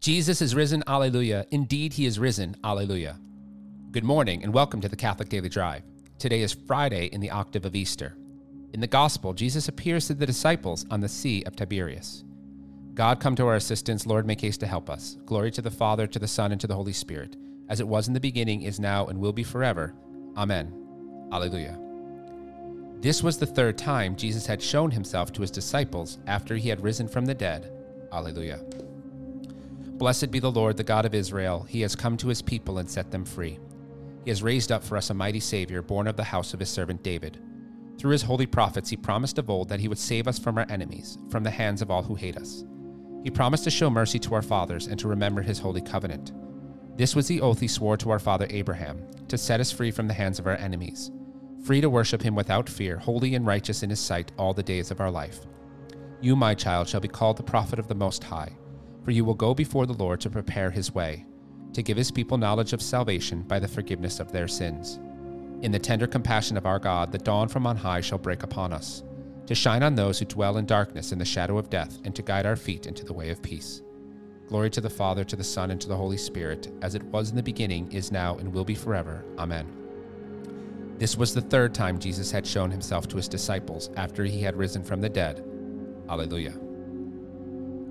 Jesus is risen, alleluia. Indeed, he is risen, alleluia. Good morning and welcome to the Catholic Daily Drive. Today is Friday in the octave of Easter. In the Gospel, Jesus appears to the disciples on the Sea of Tiberias. God, come to our assistance. Lord, make haste to help us. Glory to the Father, to the Son, and to the Holy Spirit, as it was in the beginning, is now, and will be forever. Amen. Alleluia. This was the third time Jesus had shown himself to his disciples after he had risen from the dead. Alleluia. Blessed be the Lord, the God of Israel. He has come to his people and set them free. He has raised up for us a mighty Savior, born of the house of his servant David. Through his holy prophets, he promised of old that he would save us from our enemies, from the hands of all who hate us. He promised to show mercy to our fathers and to remember his holy covenant. This was the oath he swore to our father Abraham, to set us free from the hands of our enemies, free to worship him without fear, holy and righteous in his sight all the days of our life. You, my child, shall be called the prophet of the Most High for you will go before the Lord to prepare his way, to give his people knowledge of salvation by the forgiveness of their sins. In the tender compassion of our God, the dawn from on high shall break upon us, to shine on those who dwell in darkness and the shadow of death, and to guide our feet into the way of peace. Glory to the Father, to the Son, and to the Holy Spirit, as it was in the beginning, is now, and will be forever. Amen. This was the third time Jesus had shown himself to his disciples after he had risen from the dead. Alleluia.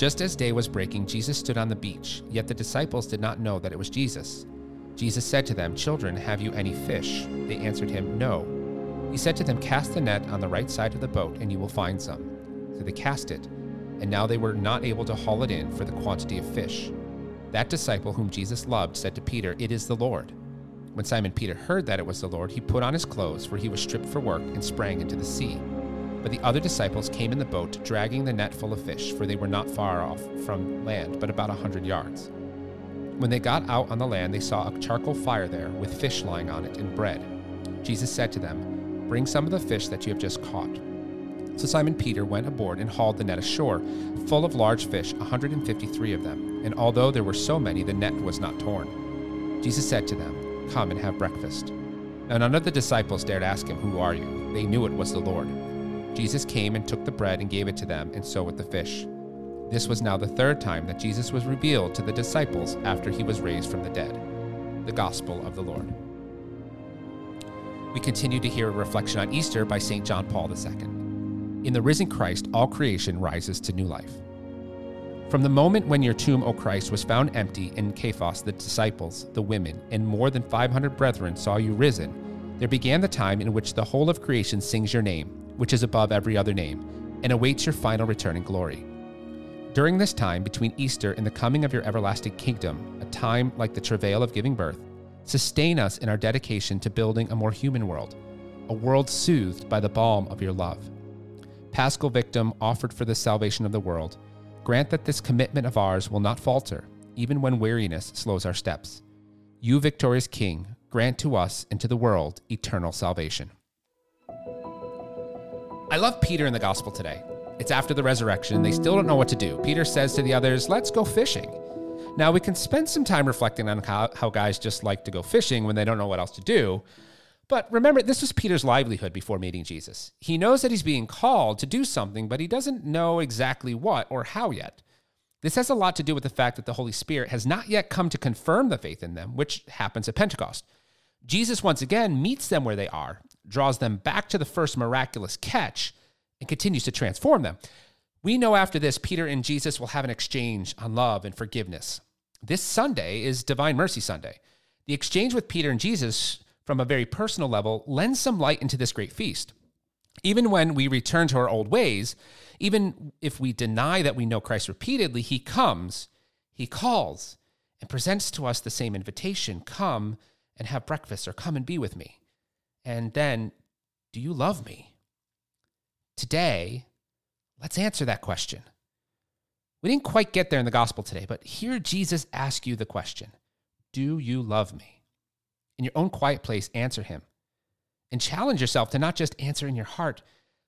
Just as day was breaking, Jesus stood on the beach, yet the disciples did not know that it was Jesus. Jesus said to them, Children, have you any fish? They answered him, No. He said to them, Cast the net on the right side of the boat, and you will find some. So they cast it, and now they were not able to haul it in for the quantity of fish. That disciple whom Jesus loved said to Peter, It is the Lord. When Simon Peter heard that it was the Lord, he put on his clothes, for he was stripped for work, and sprang into the sea. But the other disciples came in the boat, dragging the net full of fish, for they were not far off from land, but about a hundred yards. When they got out on the land, they saw a charcoal fire there, with fish lying on it and bread. Jesus said to them, Bring some of the fish that you have just caught. So Simon Peter went aboard and hauled the net ashore, full of large fish, a 153 of them. And although there were so many, the net was not torn. Jesus said to them, Come and have breakfast. Now none of the disciples dared ask him, Who are you? They knew it was the Lord. Jesus came and took the bread and gave it to them, and so with the fish. This was now the third time that Jesus was revealed to the disciples after he was raised from the dead. The Gospel of the Lord. We continue to hear a reflection on Easter by St. John Paul II. In the risen Christ, all creation rises to new life. From the moment when your tomb, O Christ, was found empty, in Cephas, the disciples, the women, and more than 500 brethren saw you risen, there began the time in which the whole of creation sings your name which is above every other name, and awaits your final return in glory. During this time between Easter and the coming of your everlasting kingdom, a time like the travail of giving birth, sustain us in our dedication to building a more human world, a world soothed by the balm of your love. Paschal victim offered for the salvation of the world, grant that this commitment of ours will not falter, even when weariness slows our steps. You, victorious King, grant to us and to the world eternal salvation. I love Peter in the gospel today. It's after the resurrection. They still don't know what to do. Peter says to the others, Let's go fishing. Now, we can spend some time reflecting on how, how guys just like to go fishing when they don't know what else to do. But remember, this was Peter's livelihood before meeting Jesus. He knows that he's being called to do something, but he doesn't know exactly what or how yet. This has a lot to do with the fact that the Holy Spirit has not yet come to confirm the faith in them, which happens at Pentecost. Jesus once again meets them where they are, draws them back to the first miraculous catch, and continues to transform them. We know after this, Peter and Jesus will have an exchange on love and forgiveness. This Sunday is Divine Mercy Sunday. The exchange with Peter and Jesus, from a very personal level, lends some light into this great feast. Even when we return to our old ways, even if we deny that we know Christ repeatedly, he comes, he calls, and presents to us the same invitation come and have breakfast or come and be with me. And then, do you love me? Today, let's answer that question. We didn't quite get there in the gospel today, but hear Jesus ask you the question Do you love me? In your own quiet place, answer him. And challenge yourself to not just answer in your heart,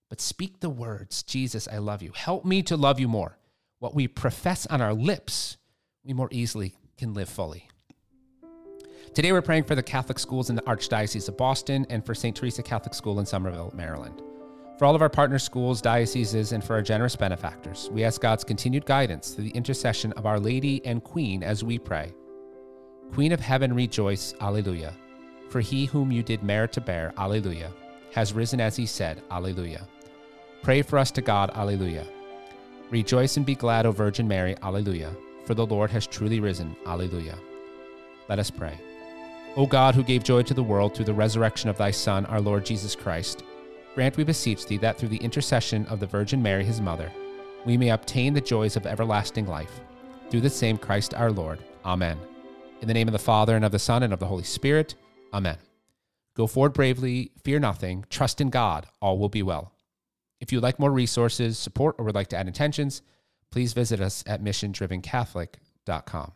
but speak the words Jesus, I love you. Help me to love you more. What we profess on our lips, we more easily can live fully. Today, we're praying for the Catholic schools in the Archdiocese of Boston and for St. Teresa Catholic School in Somerville, Maryland. For all of our partner schools, dioceses, and for our generous benefactors, we ask God's continued guidance through the intercession of Our Lady and Queen as we pray. Queen of Heaven, rejoice, Alleluia. For he whom you did merit to bear, Alleluia, has risen as he said, Alleluia. Pray for us to God, Alleluia. Rejoice and be glad, O Virgin Mary, Alleluia, for the Lord has truly risen, Alleluia. Let us pray. O God, who gave joy to the world through the resurrection of thy Son, our Lord Jesus Christ, grant, we beseech thee, that through the intercession of the Virgin Mary, his mother, we may obtain the joys of everlasting life. Through the same Christ our Lord. Amen. In the name of the Father, and of the Son, and of the Holy Spirit. Amen. Go forward bravely, fear nothing, trust in God, all will be well. If you'd like more resources, support, or would like to add intentions, please visit us at missiondrivencatholic.com.